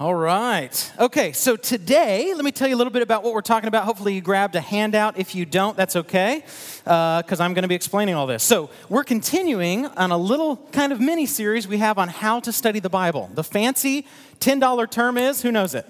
All right. Okay, so today, let me tell you a little bit about what we're talking about. Hopefully, you grabbed a handout. If you don't, that's okay, because uh, I'm going to be explaining all this. So, we're continuing on a little kind of mini series we have on how to study the Bible. The fancy $10 term is who knows it?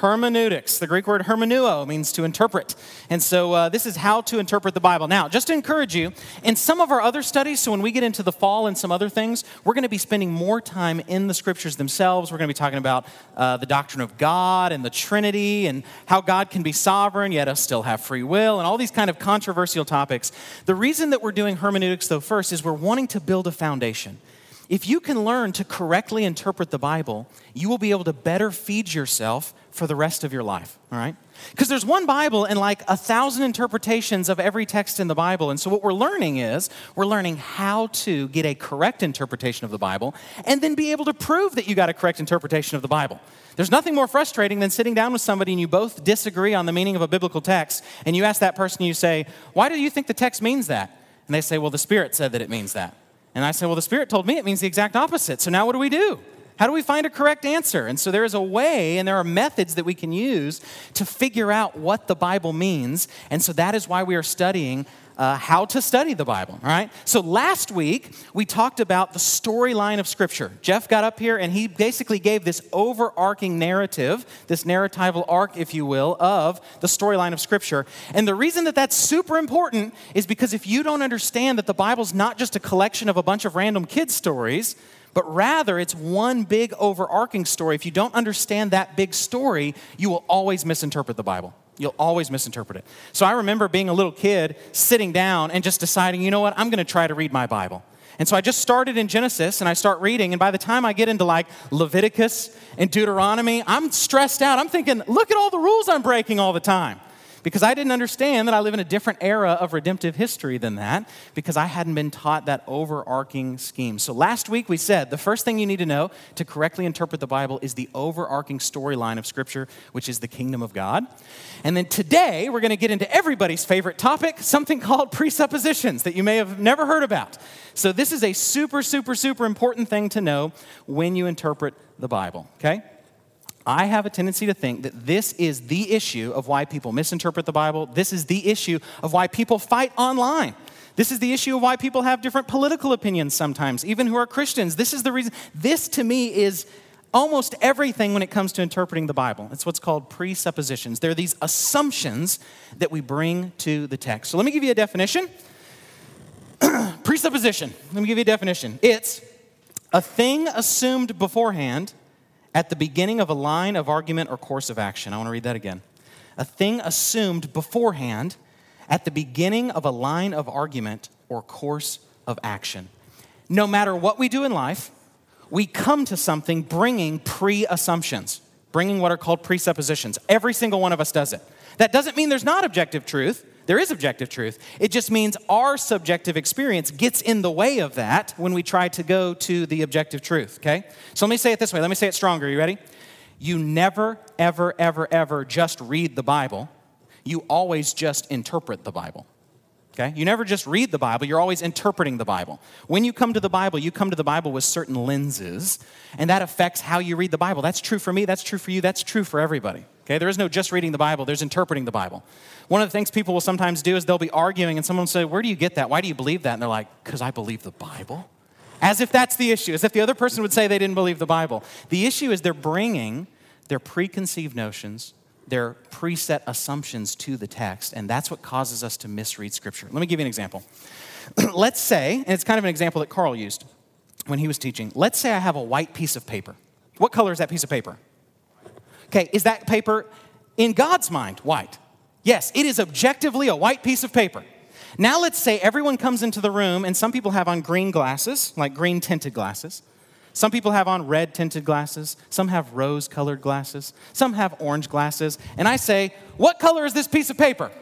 Hermeneutics. The Greek word hermeneuo means to interpret. And so uh, this is how to interpret the Bible. Now, just to encourage you, in some of our other studies, so when we get into the fall and some other things, we're going to be spending more time in the scriptures themselves. We're going to be talking about uh, the doctrine of God and the Trinity and how God can be sovereign, yet us still have free will, and all these kind of controversial topics. The reason that we're doing hermeneutics, though, first, is we're wanting to build a foundation. If you can learn to correctly interpret the Bible, you will be able to better feed yourself for the rest of your life, all right? Because there's one Bible and like a thousand interpretations of every text in the Bible. And so what we're learning is we're learning how to get a correct interpretation of the Bible and then be able to prove that you got a correct interpretation of the Bible. There's nothing more frustrating than sitting down with somebody and you both disagree on the meaning of a biblical text and you ask that person, you say, Why do you think the text means that? And they say, Well, the Spirit said that it means that. And I said, Well, the Spirit told me it means the exact opposite. So now what do we do? How do we find a correct answer? And so there is a way and there are methods that we can use to figure out what the Bible means. And so that is why we are studying uh, how to study the Bible, all right? So last week, we talked about the storyline of Scripture. Jeff got up here and he basically gave this overarching narrative, this narratival arc, if you will, of the storyline of Scripture. And the reason that that's super important is because if you don't understand that the Bible's not just a collection of a bunch of random kids' stories, but rather it's one big overarching story. If you don't understand that big story, you will always misinterpret the Bible. You'll always misinterpret it. So I remember being a little kid sitting down and just deciding, you know what, I'm going to try to read my Bible. And so I just started in Genesis and I start reading. And by the time I get into like Leviticus and Deuteronomy, I'm stressed out. I'm thinking, look at all the rules I'm breaking all the time because I didn't understand that I live in a different era of redemptive history than that because I hadn't been taught that overarching scheme. So last week we said the first thing you need to know to correctly interpret the Bible is the overarching storyline of Scripture, which is the kingdom of God. And then today we're going to get into everybody's favorite topic, something called presuppositions that you may have never heard about. So this is a super, super, super important thing to know when you interpret the Bible, okay? I have a tendency to think that this is the issue of why people misinterpret the Bible. This is the issue of why people fight online. This is the issue of why people have different political opinions sometimes, even who are Christians. This is the reason. This to me is almost everything when it comes to interpreting the Bible. It's what's called presuppositions. They're these assumptions that we bring to the text. So let me give you a definition. Presupposition. Let me give you a definition. It's a thing assumed beforehand at the beginning of a line of argument or course of action. I want to read that again. A thing assumed beforehand at the beginning of a line of argument or course of action. No matter what we do in life, we come to something bringing pre assumptions, bringing what are called presuppositions. Every single one of us does it. That doesn't mean there's not objective truth. There is objective truth. It just means our subjective experience gets in the way of that when we try to go to the objective truth, okay? So let me say it this way. Let me say it stronger. You ready? You never, ever, ever, ever just read the Bible. You always just interpret the Bible. Okay? You never just read the Bible, you're always interpreting the Bible. When you come to the Bible, you come to the Bible with certain lenses, and that affects how you read the Bible. That's true for me, that's true for you, that's true for everybody. Okay? There is no just reading the Bible, there's interpreting the Bible. One of the things people will sometimes do is they'll be arguing, and someone will say, Where do you get that? Why do you believe that? And they're like, Because I believe the Bible. As if that's the issue, as if the other person would say they didn't believe the Bible. The issue is they're bringing their preconceived notions their preset assumptions to the text, and that's what causes us to misread Scripture. Let me give you an example. let's say, and it's kind of an example that Carl used when he was teaching. Let's say I have a white piece of paper. What color is that piece of paper? Okay, is that paper in God's mind white? Yes, it is objectively a white piece of paper. Now let's say everyone comes into the room, and some people have on green glasses, like green tinted glasses. Some people have on red tinted glasses, some have rose colored glasses, some have orange glasses. And I say, What color is this piece of paper?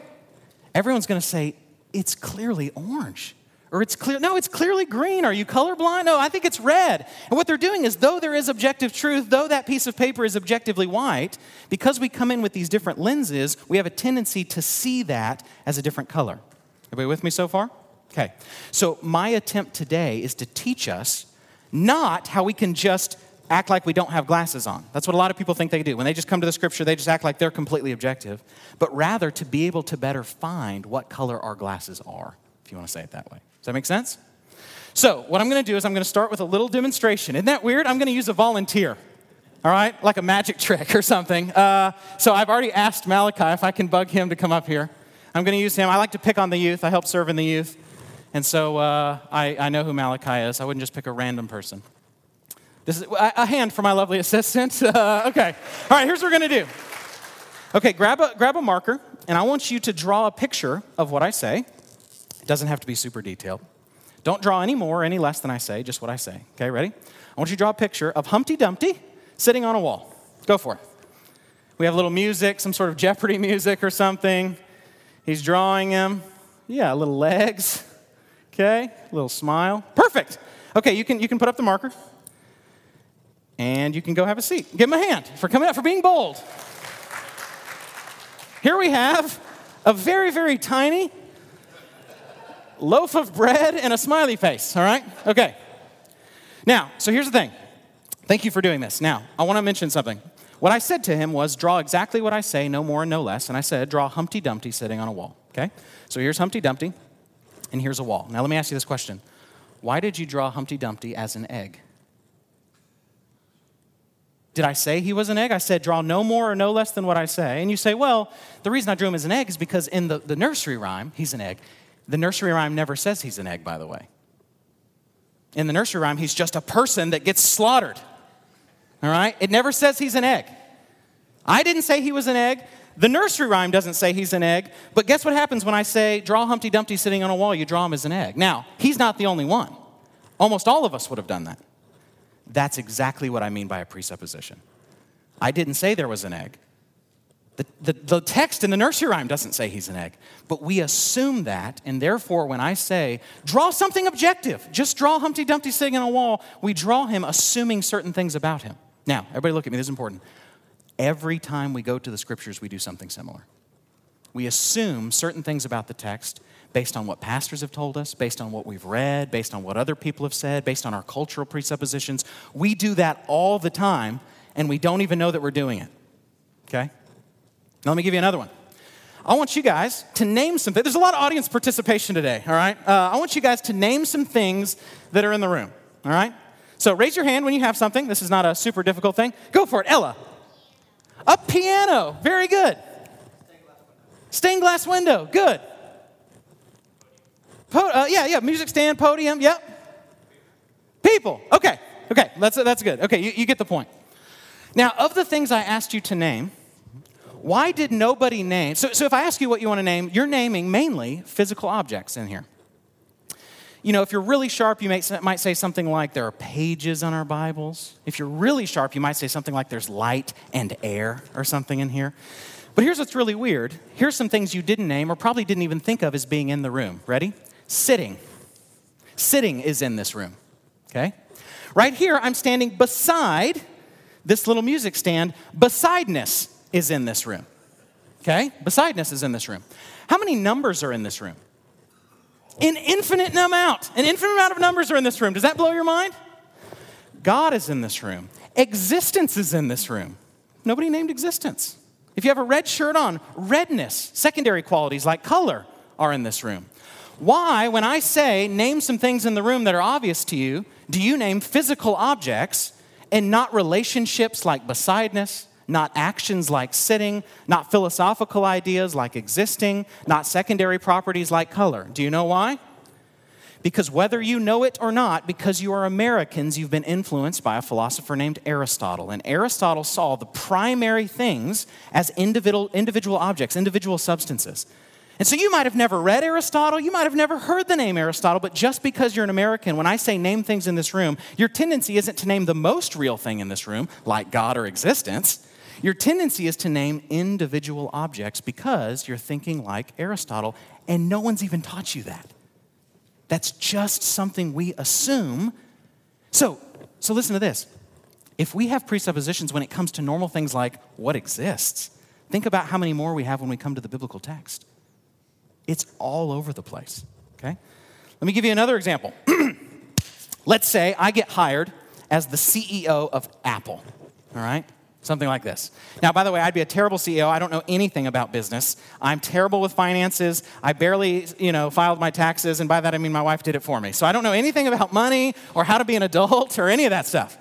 Everyone's gonna say, It's clearly orange. Or it's clear, no, it's clearly green. Are you colorblind? No, I think it's red. And what they're doing is, though there is objective truth, though that piece of paper is objectively white, because we come in with these different lenses, we have a tendency to see that as a different color. Everybody with me so far? Okay. So, my attempt today is to teach us not how we can just act like we don't have glasses on. That's what a lot of people think they do. When they just come to the scripture, they just act like they're completely objective, but rather to be able to better find what color our glasses are, if you want to say it that way. Does that make sense? So, what I'm going to do is I'm going to start with a little demonstration. Isn't that weird? I'm going to use a volunteer, all right? Like a magic trick or something. Uh, so, I've already asked Malachi if I can bug him to come up here. I'm going to use him. I like to pick on the youth, I help serve in the youth. And so uh, I, I know who Malachi is. I wouldn't just pick a random person. This is a hand for my lovely assistant. Uh, okay. All right, here's what we're going to do. Okay, grab a, grab a marker, and I want you to draw a picture of what I say. It doesn't have to be super detailed. Don't draw any more or any less than I say, just what I say. Okay, ready? I want you to draw a picture of Humpty Dumpty sitting on a wall. Go for it. We have a little music, some sort of Jeopardy music or something. He's drawing him. Yeah, little legs. Okay, a little smile. Perfect. Okay, you can, you can put up the marker. And you can go have a seat. Give him a hand for coming up, for being bold. Here we have a very, very tiny loaf of bread and a smiley face, all right? Okay. Now, so here's the thing. Thank you for doing this. Now, I want to mention something. What I said to him was draw exactly what I say, no more and no less. And I said, draw Humpty Dumpty sitting on a wall, okay? So here's Humpty Dumpty, and here's a wall. Now, let me ask you this question Why did you draw Humpty Dumpty as an egg? Did I say he was an egg? I said, draw no more or no less than what I say. And you say, well, the reason I drew him as an egg is because in the, the nursery rhyme, he's an egg. The nursery rhyme never says he's an egg, by the way. In the nursery rhyme, he's just a person that gets slaughtered. All right? It never says he's an egg. I didn't say he was an egg. The nursery rhyme doesn't say he's an egg. But guess what happens when I say, draw Humpty Dumpty sitting on a wall? You draw him as an egg. Now, he's not the only one. Almost all of us would have done that. That's exactly what I mean by a presupposition. I didn't say there was an egg. The, the, the, text in the nursery rhyme doesn't say he's an egg, but we assume that, and therefore, when I say, draw something objective, just draw Humpty Dumpty sitting on a wall, we draw him assuming certain things about him. Now, everybody look at me, this is important. Every time we go to the scriptures, we do something similar. We assume certain things about the text, based on what pastors have told us, based on what we've read, based on what other people have said, based on our cultural presuppositions. We do that all the time, and we don't even know that we're doing it. Okay? Now, let me give you another one. I want you guys to name some things. There's a lot of audience participation today, all right? Uh, I want you guys to name some things that are in the room, all right? So raise your hand when you have something. This is not a super difficult thing. Go for it, Ella. A piano. Very good. Stained glass window. Good. Po- uh, yeah, yeah, music stand, podium, yep. People, okay, okay, that's, that's good. Okay, you, you get the point. Now, of the things I asked you to name, why did nobody name? So, so if I ask you what you want to name, you're naming mainly physical objects in here. You know, if you're really sharp, you might, say something like there are pages on our Bibles. If you're really sharp, you might say something like there's light and air or something in here. But here's what's really weird. Here's some things you didn't name or probably didn't even think of as being in the room. Ready? sitting. Sitting is in this room, okay? Right here, I'm standing beside this little music stand. Besideness is in this room, okay? Besideness is in this room. How many numbers are in this room? An infinite amount. An infinite amount of numbers are in this room. Does that blow your mind? God is in this room. Existence is in this room. Nobody named existence. If you have a red shirt on, redness, secondary qualities like color are in this room. Why, when I say name some things in the room that are obvious to you, do you name physical objects and not relationships like besideness, not actions like sitting, not philosophical ideas like existing, not secondary properties like color? Do you know why? Because whether you know it or not, because you are Americans, you've been influenced by a philosopher named Aristotle. And Aristotle saw the primary things as individual, individual objects, individual substances. And so you might have never read Aristotle, you might have never heard the name Aristotle, but just because you're an American, when I say name things in this room, your tendency isn't to name the most real thing in this room, like God or existence. Your tendency is to name individual objects because you're thinking like Aristotle, and no one's even taught you that. That's just something we assume. So, so listen to this. If we have presuppositions when it comes to normal things like what exists, think about how many more we have when we come to the biblical text. It's all over the place, okay? Let me give you another example. Let's say I get hired as the CEO of Apple. All right? Something like this. Now, by the way, I'd be a terrible CEO. I don't know anything about business. I'm terrible with finances. I barely, you know, filed my taxes, and by that I mean my wife did it for me. So I don't know anything about money or how to be an adult or any of that stuff.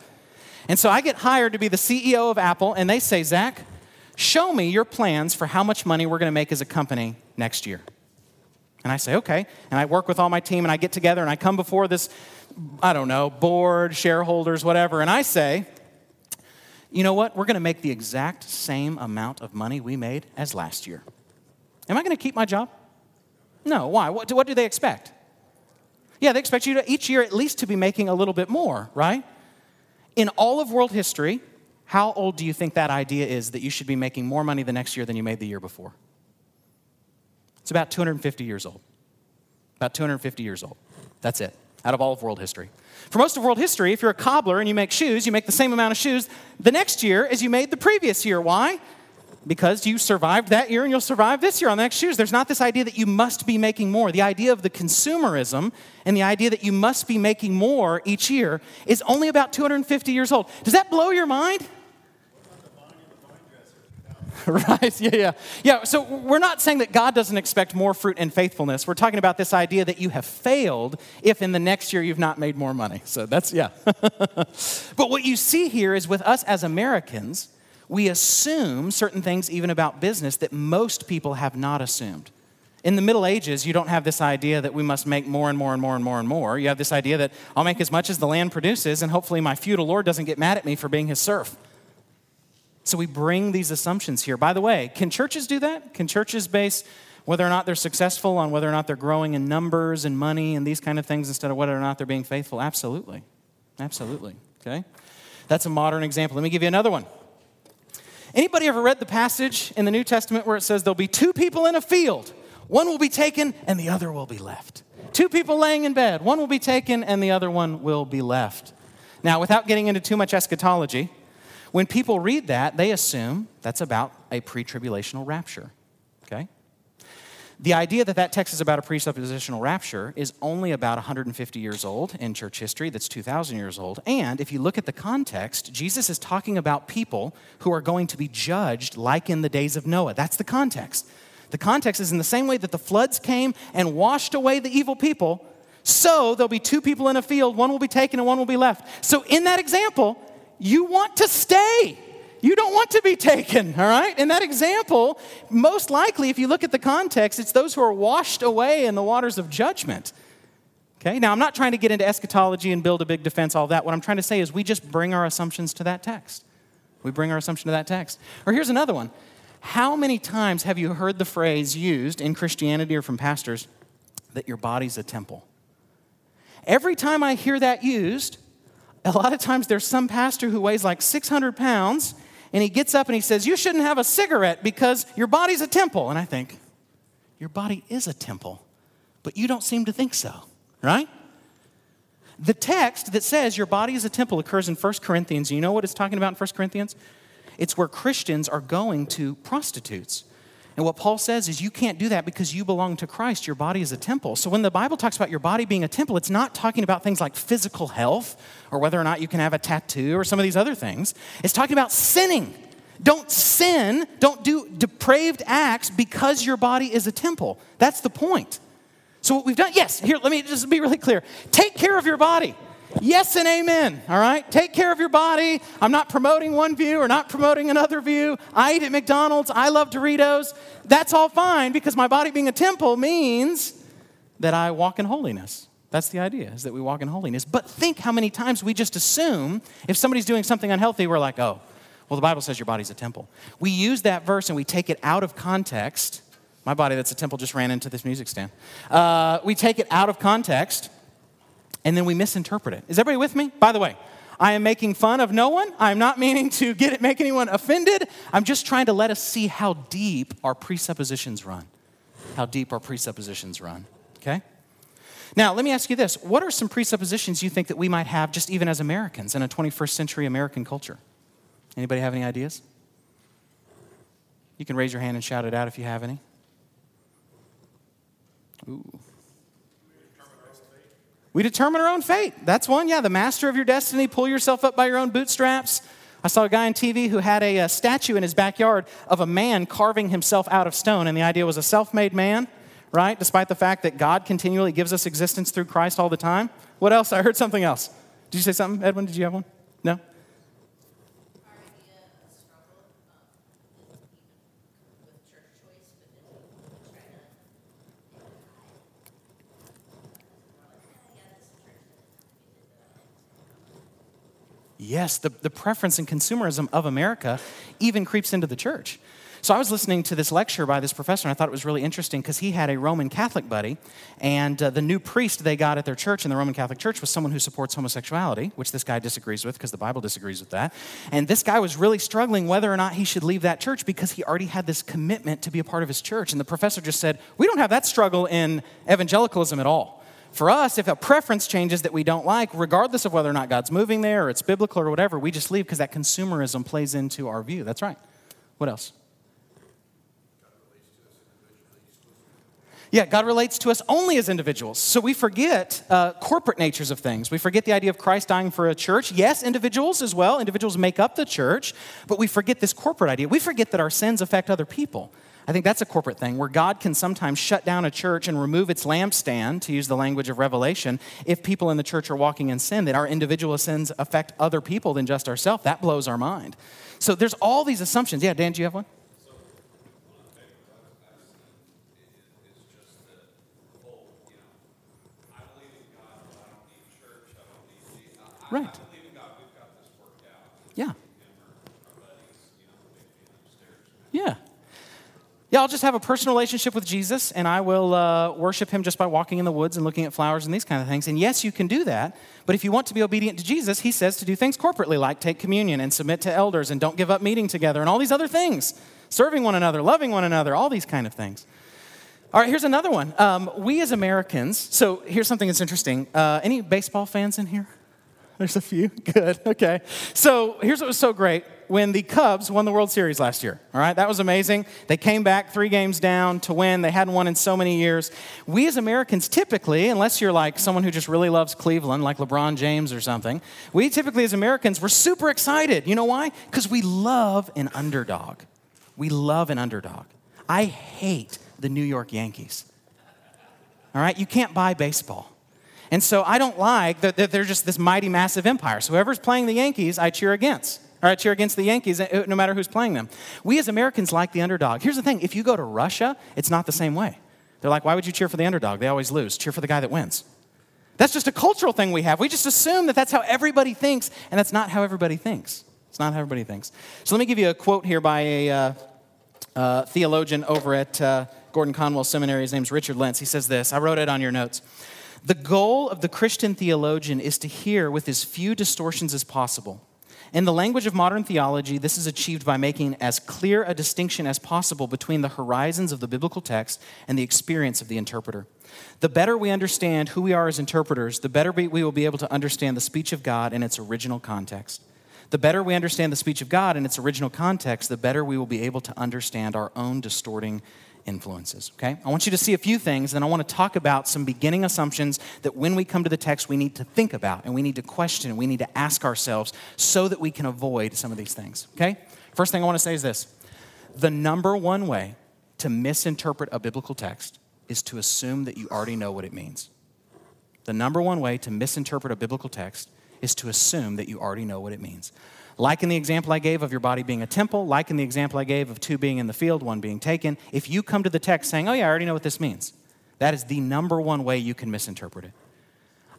And so I get hired to be the CEO of Apple, and they say, Zach, show me your plans for how much money we're going to make as a company next year. And I say, okay. And I work with all my team, and I get together, and I come before this, I don't know, board, shareholders, whatever, and I say, you know what? We're going to make the exact same amount of money we made as last year. Am I going to keep my job? No. Why? What do, what do they expect? Yeah, they expect you to each year at least to be making a little bit more, right? In all of world history, how old do you think that idea is that you should be making more money the next year than you made the year before? It's about 250 years old. About 250 years old. That's it, out of all of world history. For most of world history, if you're a cobbler and you make shoes, you make the same amount of shoes the next year as you made the previous year. Why? Because you survived that year and you'll survive this year on the next shoes. There's not this idea that you must be making more. The idea of the consumerism and the idea that you must be making more each year is only about 250 years old. Does that blow your mind? right? Yeah, yeah. Yeah, so we're not saying that God doesn't expect more fruit and faithfulness. We're talking about this idea that you have failed if in the next year you've not made more money. So that's, yeah. but what you see here is with us as Americans, we assume certain things even about business that most people have not assumed. In the Middle Ages, you don't have this idea that we must make more and more and more and more and more. You have this idea that I'll make as much as the land produces, and hopefully my feudal lord doesn't get mad at me for being his serf. So we bring these assumptions here. By the way, can churches do that? Can churches base whether or not they're successful on whether or not they're growing in numbers and money and these kind of things instead of whether or not they're being faithful? Absolutely. Absolutely. Okay? That's a modern example. Let me give you another one. Anybody ever read the passage in the New Testament where it says there'll be two people in a field? One will be taken and the other will be left. Two people laying in bed. One will be taken and the other one will be left. Now, without getting into too much eschatology, when people read that, they assume that's about a pre tribulational rapture. Okay? The idea that that text is about a presuppositional rapture is only about 150 years old in church history, that's 2,000 years old. And if you look at the context, Jesus is talking about people who are going to be judged like in the days of Noah. That's the context. The context is in the same way that the floods came and washed away the evil people, so there'll be two people in a field, one will be taken and one will be left. So in that example, you want to stay. You don't want to be taken, all right? In that example, most likely, if you look at the context, it's those who are washed away in the waters of judgment. Okay, now I'm not trying to get into eschatology and build a big defense, all that. What I'm trying to say is we just bring our assumptions to that text. We bring our assumption to that text. Or here's another one How many times have you heard the phrase used in Christianity or from pastors that your body's a temple? Every time I hear that used, a lot of times there's some pastor who weighs like 600 pounds and he gets up and he says, You shouldn't have a cigarette because your body's a temple. And I think, Your body is a temple, but you don't seem to think so, right? The text that says your body is a temple occurs in 1 Corinthians. You know what it's talking about in 1 Corinthians? It's where Christians are going to prostitutes. And what Paul says is you can't do that because you belong to Christ. Your body is a temple. So when the Bible talks about your body being a temple, it's not talking about things like physical health or whether or not you can have a tattoo or some of these other things. It's talking about sinning. Don't sin, don't do depraved acts because your body is a temple. That's the point. So what we've done, yes, here, let me just be really clear. Take care of your body. Yes and amen. All right? Take care of your body. I'm not promoting one view or not promoting another view. I eat at McDonald's. I love Doritos. That's all fine because my body being a temple means that I walk in holiness. That's the idea, is that we walk in holiness. But think how many times we just assume if somebody's doing something unhealthy, we're like, oh, well, the Bible says your body's a temple. We use that verse and we take it out of context. My body that's a temple just ran into this music stand. Uh, we take it out of context and then we misinterpret it. Is everybody with me? By the way, I am making fun of no one. I'm not meaning to get it, make anyone offended. I'm just trying to let us see how deep our presuppositions run. How deep our presuppositions run. Okay? Now, let me ask you this. What are some presuppositions you think that we might have just even as Americans in a 21st century American culture? Anybody have any ideas? You can raise your hand and shout it out if you have any. Ooh. We determine our own fate. That's one. Yeah, the master of your destiny. Pull yourself up by your own bootstraps. I saw a guy on TV who had a, a statue in his backyard of a man carving himself out of stone, and the idea was a self made man, right? Despite the fact that God continually gives us existence through Christ all the time. What else? I heard something else. Did you say something, Edwin? Did you have one? No? Yes, the, the preference and consumerism of America even creeps into the church. So I was listening to this lecture by this professor, and I thought it was really interesting because he had a Roman Catholic buddy, and uh, the new priest they got at their church in the Roman Catholic Church was someone who supports homosexuality, which this guy disagrees with because the Bible disagrees with that. And this guy was really struggling whether or not he should leave that church because he already had this commitment to be a part of his church. And the professor just said, We don't have that struggle in evangelicalism at all. For us, if a preference changes that we don't like, regardless of whether or not God's moving there or it's biblical or whatever, we just leave because that consumerism plays into our view. That's right. What else? Yeah, God relates to us only as individuals. So we forget uh, corporate natures of things. We forget the idea of Christ dying for a church. Yes, individuals as well. Individuals make up the church, but we forget this corporate idea. We forget that our sins affect other people. I think that's a corporate thing where God can sometimes shut down a church and remove its lampstand, to use the language of Revelation, if people in the church are walking in sin, that our individual sins affect other people than just ourselves. That blows our mind. So there's all these assumptions. Yeah, Dan, do you have one? Right. Yeah. Yeah. Yeah, I'll just have a personal relationship with Jesus and I will uh, worship him just by walking in the woods and looking at flowers and these kind of things. And yes, you can do that. But if you want to be obedient to Jesus, he says to do things corporately, like take communion and submit to elders and don't give up meeting together and all these other things, serving one another, loving one another, all these kind of things. All right, here's another one. Um, we as Americans, so here's something that's interesting. Uh, any baseball fans in here? There's a few. Good. Okay. So here's what was so great when the Cubs won the World Series last year. All right, that was amazing. They came back three games down to win. They hadn't won in so many years. We as Americans typically, unless you're like someone who just really loves Cleveland, like LeBron James or something, we typically as Americans, we're super excited. You know why? Because we love an underdog. We love an underdog. I hate the New York Yankees. All right, you can't buy baseball. And so I don't like that, they're just this mighty, massive empire. So whoever's playing the Yankees, I cheer against. Or I cheer against the Yankees uh, no matter who's playing them. We as Americans like the underdog. Here's the thing if you go to Russia, it's not the same way. They're like, why would you cheer for the underdog? They always lose. Cheer for the guy that wins. That's just a cultural thing we have. We just assume that that's how everybody thinks, and that's not how everybody thinks. It's not how everybody thinks. So let me give you a quote here by a uh, uh, theologian over at uh, Gordon Conwell Seminary. His name's Richard Lints. He says this I wrote it on your notes. The goal of the Christian theologian is to hear with as few distortions as possible. In the language of modern theology, this is achieved by making as clear a distinction as possible between the horizons of the biblical text and the experience of the interpreter. The better we understand who we are as interpreters, the better we will be able to understand the speech of God in its original context. The better we understand the speech of God in its original context, the better we will be able to understand our own distorting influences, okay? I want you to see a few things, and I want to talk about some beginning assumptions that when we come to the text, we need to think about and we need to question and we need to ask ourselves so that we can avoid some of these things, okay? First thing I want to say is this the number one way to misinterpret a biblical text is to assume that you already know what it means. The number one way to misinterpret a biblical text is to assume that you already know what it means. Like in the example I gave of your body being a temple, like in the example I gave of two being in the field, one being taken, if you come to the text saying, oh, yeah, I already know what this means, that is the number one way you can misinterpret it.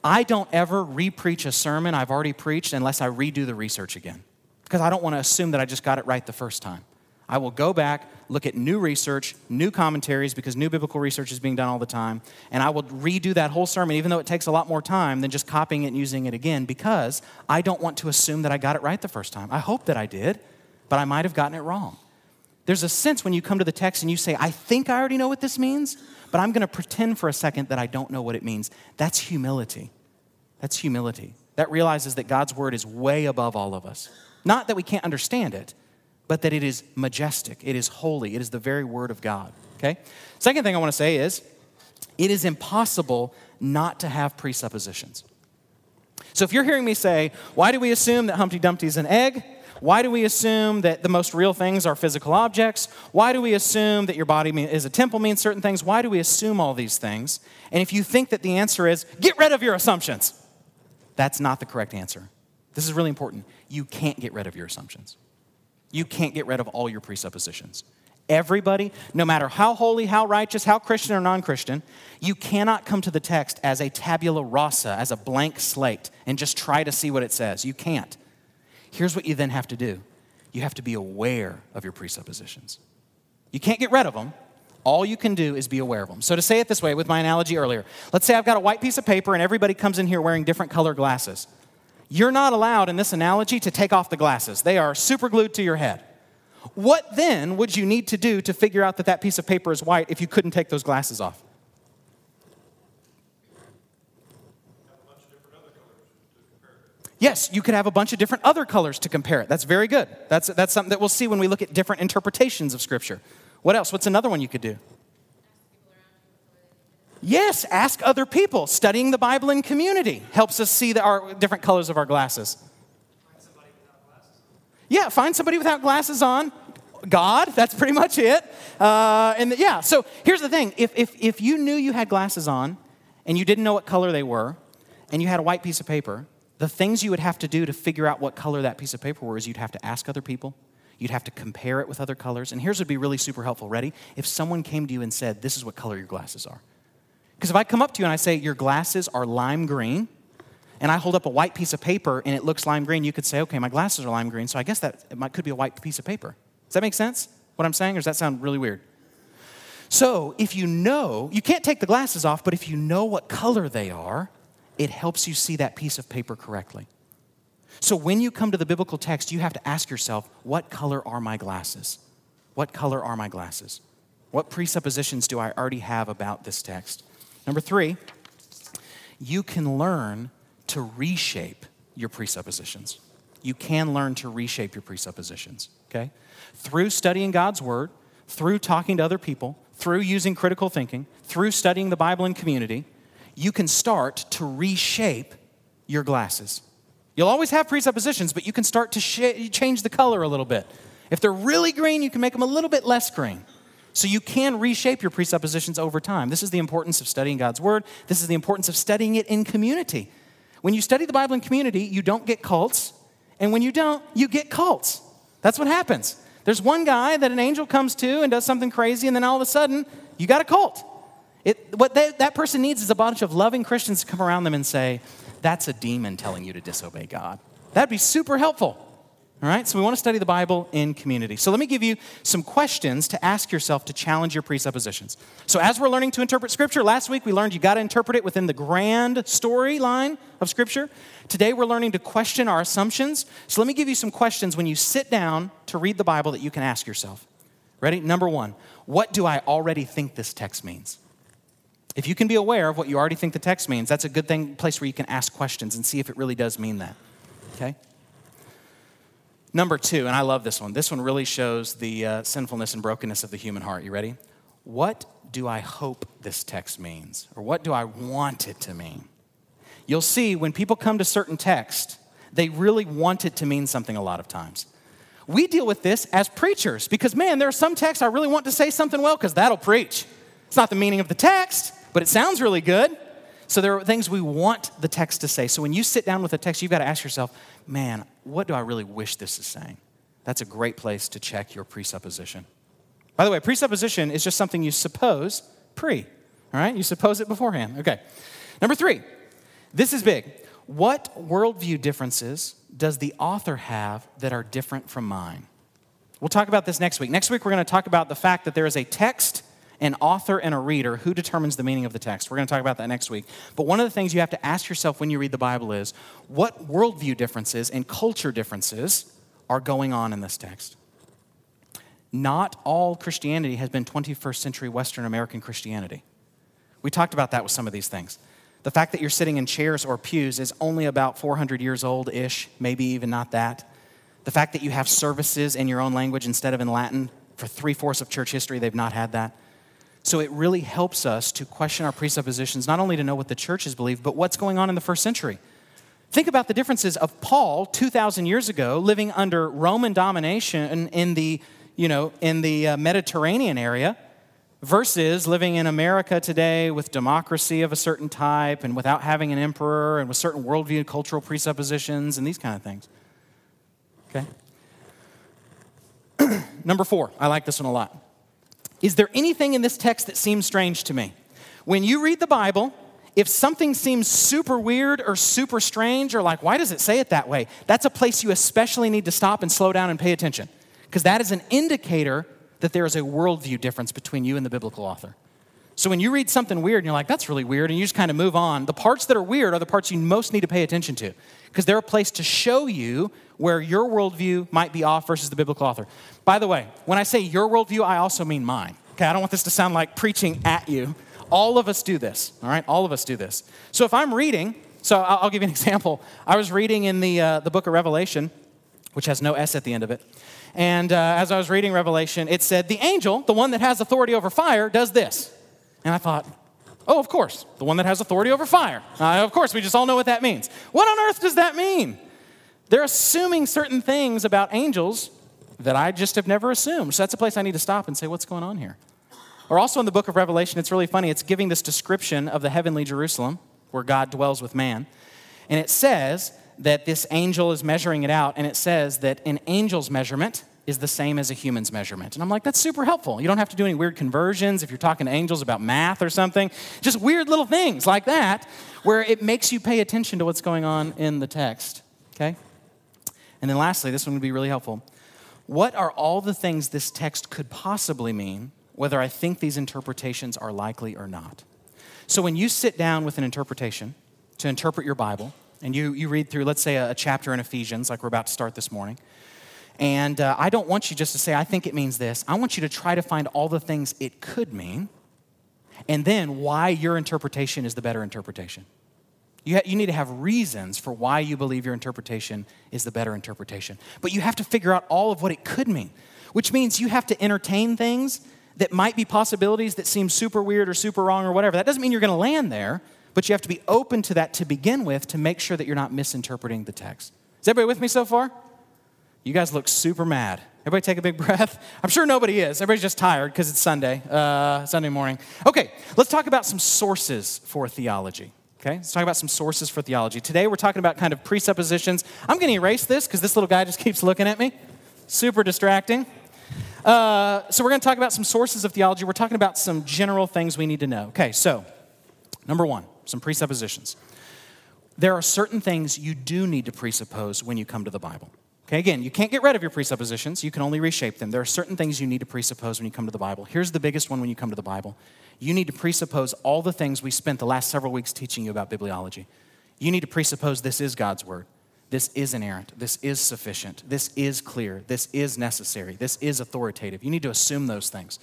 I don't ever repreach a sermon I've already preached unless I redo the research again, because I don't want to assume that I just got it right the first time. I will go back, look at new research, new commentaries, because new biblical research is being done all the time, and I will redo that whole sermon, even though it takes a lot more time than just copying it and using it again, because I don't want to assume that I got it right the first time. I hope that I did, but I might have gotten it wrong. There's a sense when you come to the text and you say, I think I already know what this means, but I'm going to pretend for a second that I don't know what it means. That's humility. That's humility. That realizes that God's word is way above all of us. Not that we can't understand it, but that it is majestic, it is holy, it is the very word of God. Okay? Second thing I want to say is it is impossible not to have presuppositions. So if you're hearing me say, why do we assume that Humpty Dumpty is an egg? Why do we assume that the most real things are physical objects? Why do we assume that your body is a temple means certain things? Why do we assume all these things? And if you think that the answer is, get rid of your assumptions, that's not the correct answer. This is really important. You can't get rid of your assumptions. You can't get rid of all your presuppositions. Everybody, no matter how holy, how righteous, how Christian or non Christian, you cannot come to the text as a tabula rasa, as a blank slate, and just try to see what it says. You can't. Here's what you then have to do you have to be aware of your presuppositions. You can't get rid of them. All you can do is be aware of them. So, to say it this way, with my analogy earlier, let's say I've got a white piece of paper and everybody comes in here wearing different color glasses. You're not allowed in this analogy to take off the glasses, they are super glued to your head. What then would you need to do to figure out that that piece of paper is white if you couldn't take those glasses off? Yes, you could have a bunch of different other colors to compare it. That's very good. That's, that's something that we'll see when we look at different interpretations of Scripture. What else? What's another one you could do? Yes, ask other people. Studying the Bible in community helps us see the, our different colors of our glasses. Yeah, find somebody without glasses on. God, that's pretty much it. Uh, and the, yeah, so here's the thing if, if, if you knew you had glasses on and you didn't know what color they were, and you had a white piece of paper, the things you would have to do to figure out what color that piece of paper was, you'd have to ask other people. You'd have to compare it with other colors. And here's what would be really super helpful. Ready? If someone came to you and said, This is what color your glasses are. Because if I come up to you and I say, Your glasses are lime green, and I hold up a white piece of paper and it looks lime green, you could say, Okay, my glasses are lime green, so I guess that it might, could be a white piece of paper. Does that make sense? What I'm saying? Or does that sound really weird? So if you know, you can't take the glasses off, but if you know what color they are, it helps you see that piece of paper correctly. So when you come to the biblical text, you have to ask yourself, what color are my glasses? What color are my glasses? What presuppositions do I already have about this text? Number three, you can learn to reshape your presuppositions. You can learn to reshape your presuppositions, okay? Through studying God's word, through talking to other people, through using critical thinking, through studying the Bible in community, you can start to reshape your glasses. You'll always have presuppositions, but you can start to sh- change the color a little bit. If they're really green, you can make them a little bit less green. So you can reshape your presuppositions over time. This is the importance of studying God's Word. This is the importance of studying it in community. When you study the Bible in community, you don't get cults. And when you don't, you get cults. That's what happens. There's one guy that an angel comes to and does something crazy, and then all of a sudden, you got a cult. It, what they, that person needs is a bunch of loving Christians to come around them and say, That's a demon telling you to disobey God. That'd be super helpful. All right, so we want to study the Bible in community. So let me give you some questions to ask yourself to challenge your presuppositions. So, as we're learning to interpret Scripture, last week we learned you got to interpret it within the grand storyline of Scripture. Today we're learning to question our assumptions. So, let me give you some questions when you sit down to read the Bible that you can ask yourself. Ready? Number one, what do I already think this text means? If you can be aware of what you already think the text means, that's a good thing, place where you can ask questions and see if it really does mean that. Okay? Number two, and I love this one. This one really shows the uh, sinfulness and brokenness of the human heart. You ready? What do I hope this text means? Or what do I want it to mean? You'll see when people come to certain text, they really want it to mean something a lot of times. We deal with this as preachers because, man, there are some texts I really want to say something well because that'll preach. It's not the meaning of the text, but it sounds really good. So there are things we want the text to say. So when you sit down with a text, you've got to ask yourself, man, what do I really wish this is saying? That's a great place to check your presupposition. By the way, presupposition is just something you suppose pre, all right? You suppose it beforehand. Okay. Number three, this is big. What worldview differences does the author have that are different from mine? We'll talk about this next week. Next week, we're going to talk about the fact that there is a text an author and a reader, who determines the meaning of the text? We're going to talk about that next week. But one of the things you have to ask yourself when you read the Bible is what worldview differences and culture differences are going on in this text? Not all Christianity has been 21st century Western American Christianity. We talked about that with some of these things. The fact that you're sitting in chairs or pews is only about 400 years old ish, maybe even not that. The fact that you have services in your own language instead of in Latin, for three fourths of church history, they've not had that. So it really helps us to question our presuppositions, not only to know what the churches believe, but what's going on in the first century. Think about the differences of Paul 2,000 years ago living under Roman domination in the, you know, in the uh, Mediterranean area versus living in America today with democracy of a certain type and without having an emperor and with certain worldview, and cultural presuppositions, and these kind of things. Okay? Number four, I like this one a lot. Is there anything in this text that seems strange to me? When you read the Bible, if something seems super weird or super strange or like, why does it say it that way? That's a place you especially need to stop and slow down and pay attention because that is an indicator that there is a worldview difference between you and the biblical author. So when you read something weird and you're like, that's really weird, and you just kind of move on, the parts that are weird are the parts you most need to pay attention to because they're a place to show you where your worldview might be off versus the biblical author. By the way, when I say your worldview, I also mean mine. Okay, I don't want this to sound like preaching at you. All of us do this, all right? All of us do this. So if I'm reading, so I'll, give you an example. I was reading in the, uh, the book of Revelation, which has no S at the end of it. And uh, as I was reading Revelation, it said, The angel, the one that has authority over fire, does this. And I thought, Oh, of course, the one that has authority over fire. Uh, of course, we just all know what that means. What on earth does that mean? They're assuming certain things about angels that I just have never assumed. So that's a place I need to stop and say, What's going on here? Or also in the book of Revelation, it's really funny. It's giving this description of the heavenly Jerusalem where God dwells with man. And it says that this angel is measuring it out, and it says that an angel's measurement is the same as a human's measurement. And I'm like, that's super helpful. You don't have to do any weird conversions if you're talking to angels about math or something. Just weird little things like that where it makes you pay attention to what's going on in the text. Okay? And then lastly, this one would be really helpful. What are all the things this text could possibly mean, whether I think these interpretations are likely or not? So when you sit down with an interpretation to interpret your Bible, and you, you read through, let's say, a, a chapter in Ephesians, like we're about to start this morning, and uh, I don't want you just to say, I think it means this. I want you to try to find all the things it could mean, and then why your interpretation is the better interpretation. You, ha- you need to have reasons for why you believe your interpretation is the better interpretation. But you have to figure out all of what it could mean, which means you have to entertain things that might be possibilities that seem super weird or super wrong or whatever. That doesn't mean you're going to land there, but you have to be open to that to begin with to make sure that you're not misinterpreting the text. Is everybody with me so far? You guys look super mad. Everybody take a big breath. I'm sure nobody is. Everybody's just tired because it's Sunday, uh, Sunday morning. Okay, let's talk about some sources for theology. Okay, let's talk about some sources for theology. Today we're talking about kind of presuppositions. I'm going to erase this because this little guy just keeps looking at me. Super distracting. Uh, so we're going to talk about some sources of theology. We're talking about some general things we need to know. Okay, so number one, some presuppositions. There are certain things you do need to presuppose when you come to the Bible. Okay, again, you can't get rid of your presuppositions, you can only reshape them. There are certain things you need to presuppose when you come to the Bible. Here's the biggest one when you come to the Bible you need to presuppose all the things we spent the last several weeks teaching you about bibliology. You need to presuppose this is God's word. This is inerrant. This is sufficient. This is clear. This is necessary. This is authoritative. You need to assume those things.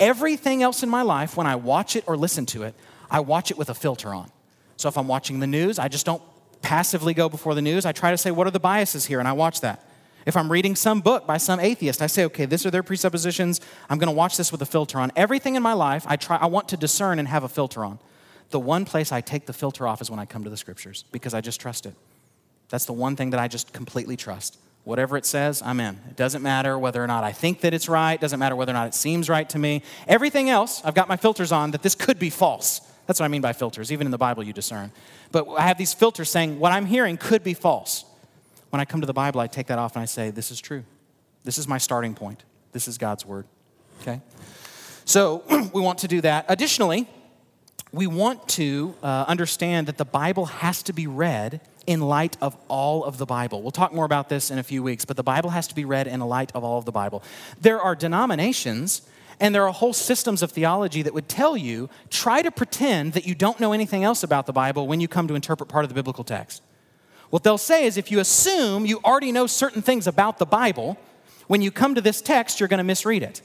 Everything else in my life, when I watch it or listen to it, I watch it with a filter on. So if I'm watching the news, I just don't passively go before the news. I try to say, what are the biases here? And I watch that. If I'm reading some book by some atheist, I say, okay, these are their presuppositions. I'm going to watch this with a filter on. Everything in my life, I try I want to discern and have a filter on. The one place I take the filter off is when I come to the scriptures because I just trust it. That's the one thing that I just completely trust. Whatever it says, I'm in. It doesn't matter whether or not I think that it's right, doesn't matter whether or not it seems right to me. Everything else, I've got my filters on that this could be false. That's what I mean by filters. Even in the Bible, you discern. But I have these filters saying what I'm hearing could be false. When I come to the Bible, I take that off and I say, this is true. This is my starting point. This is God's word. Okay? So we want to do that. Additionally, we want to uh, understand that the Bible has to be read in light of all of the Bible. We'll talk more about this in a few weeks, but the Bible has to be read in light of all of the Bible. There are denominations and there are whole systems of theology that would tell you try to pretend that you don't know anything else about the Bible when you come to interpret part of the biblical text. What they'll say is if you assume you already know certain things about the Bible, when you come to this text, you're going to misread it.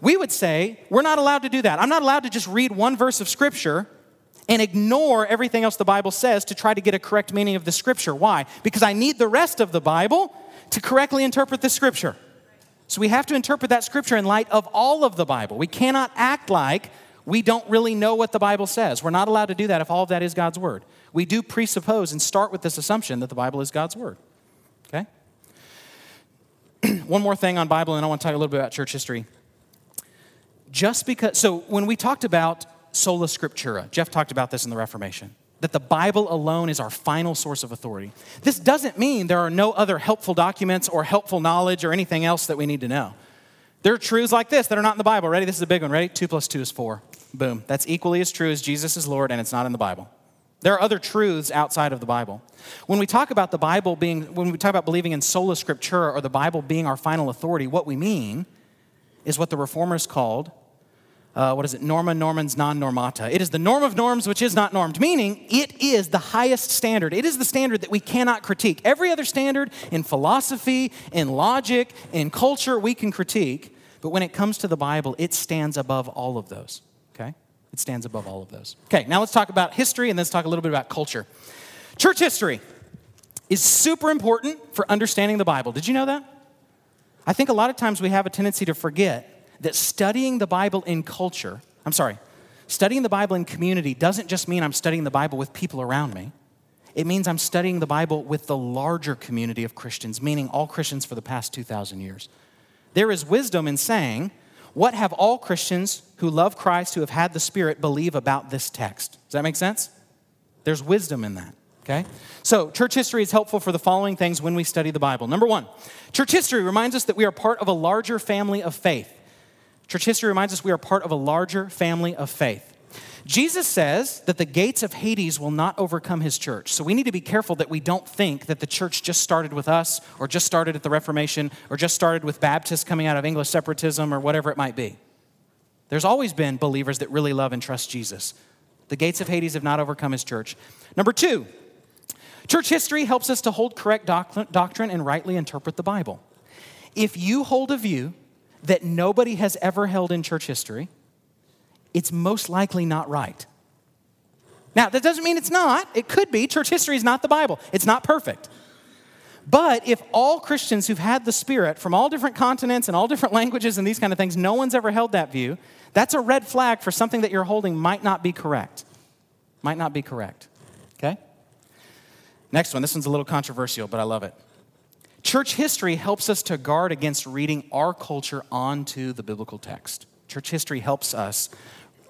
We would say we're not allowed to do that. I'm not allowed to just read one verse of Scripture and ignore everything else the Bible says to try to get a correct meaning of the Scripture. Why? Because I need the rest of the Bible to correctly interpret the Scripture. So we have to interpret that scripture in light of all of the Bible. We cannot act like we don't really know what the Bible says. We're not allowed to do that if all of that is God's word. We do presuppose and start with this assumption that the Bible is God's word. Okay? One more thing on Bible, and I want to talk a little bit about church history. Just because, so when we talked about sola scriptura, Jeff talked about this in the Reformation that the Bible alone is our final source of authority. This doesn't mean there are no other helpful documents or helpful knowledge or anything else that we need to know. There are truths like this that are not in the Bible. Ready? This is a big one. Ready? Two plus two is four. Boom. That's equally as true as Jesus is Lord, and it's not in the Bible. There are other truths outside of the Bible. When we talk about the Bible being, when we talk about believing in sola scriptura or the Bible being our final authority, what we mean is what the reformers called uh, what is it, norma normans non normata. It is the norm of norms which is not normed, meaning it is the highest standard. It is the standard that we cannot critique. Every other standard in philosophy, in logic, in culture, we can critique. But when it comes to the Bible, it stands above all of those. Okay? It stands above all of those. Okay, now let's talk about history and let's talk a little bit about culture. Church history is super important for understanding the Bible. Did you know that? I think a lot of times we have a tendency to forget that studying the Bible in culture, I'm sorry, studying the Bible in community doesn't just mean I'm studying the Bible with people around me. It means I'm studying the Bible with the larger community of Christians, meaning all Christians for the past 2,000 years. There is wisdom in saying, what have all Christians who love Christ, who have had the Spirit, believe about this text? Does that make sense? There's wisdom in that. Okay? So, church history is helpful for the following things when we study the Bible. Number one, church history reminds us that we are part of a larger family of faith. Church history reminds us we are part of a larger family of faith. Jesus says that the gates of Hades will not overcome his church. So we need to be careful that we don't think that the church just started with us, or just started at the Reformation, or just started with Baptists coming out of English separatism, or whatever it might be. There's always been believers that really love and trust Jesus. The gates of Hades have not overcome his church. Number two, church history helps us to hold correct doctrine and rightly interpret the Bible. If you hold a view that nobody has ever held in church history, it's most likely not right. Now, that doesn't mean it's not. It could be. Church history is not the Bible, it's not perfect. But if all Christians who've had the Spirit from all different continents and all different languages and these kind of things, no one's ever held that view, that's a red flag for something that you're holding might not be correct. Might not be correct. Okay? Next one. This one's a little controversial, but I love it. Church history helps us to guard against reading our culture onto the biblical text. Church history helps us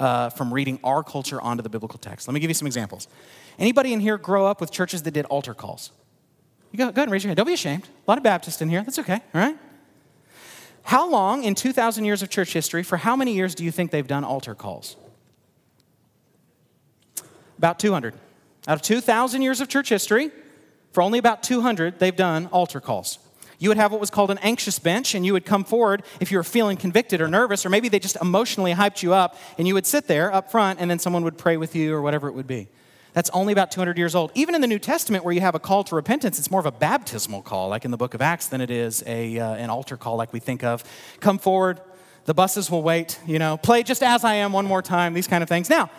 uh, from reading our culture onto the biblical text. Let me give you some examples. Anybody in here grow up with churches that did altar calls? You go, go ahead and raise your hand. Don't be ashamed. A lot of Baptists in here. That's okay, all right? How long in 2,000 years of church history, for how many years do you think they've done altar calls? About 200. Out of 2,000 years of church history, for only about 200, they've done altar calls. You would have what was called an anxious bench, and you would come forward if you were feeling convicted or nervous, or maybe they just emotionally hyped you up, and you would sit there up front, and then someone would pray with you or whatever it would be. That's only about 200 years old. Even in the New Testament, where you have a call to repentance, it's more of a baptismal call, like in the book of Acts, than it is a, uh, an altar call, like we think of. Come forward, the buses will wait, you know, play just as I am one more time, these kind of things. Now,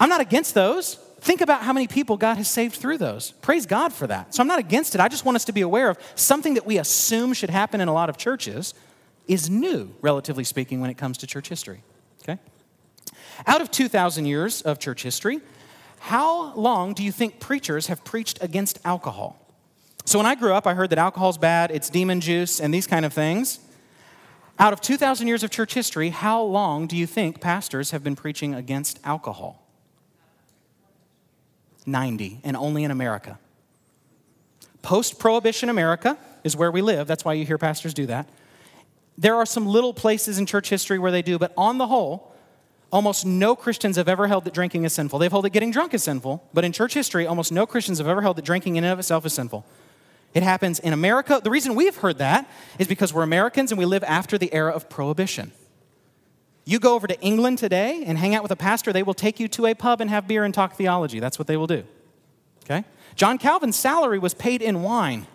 I'm not against those. Think about how many people God has saved through those. Praise God for that. So I'm not against it. I just want us to be aware of something that we assume should happen in a lot of churches is new, relatively speaking, when it comes to church history. Okay? Out of 2,000 years of church history, how long do you think preachers have preached against alcohol? So when I grew up, I heard that alcohol's bad, it's demon juice, and these kind of things. Out of 2,000 years of church history, how long do you think pastors have been preaching against alcohol? 90, and only in America. Post prohibition America is where we live. That's why you hear pastors do that. There are some little places in church history where they do, but on the whole, almost no Christians have ever held that drinking is sinful. They've held that getting drunk is sinful, but in church history, almost no Christians have ever held that drinking in and of itself is sinful. It happens in America. The reason we've heard that is because we're Americans and we live after the era of prohibition. You go over to England today and hang out with a pastor, they will take you to a pub and have beer and talk theology. That's what they will do. Okay? John Calvin's salary was paid in wine.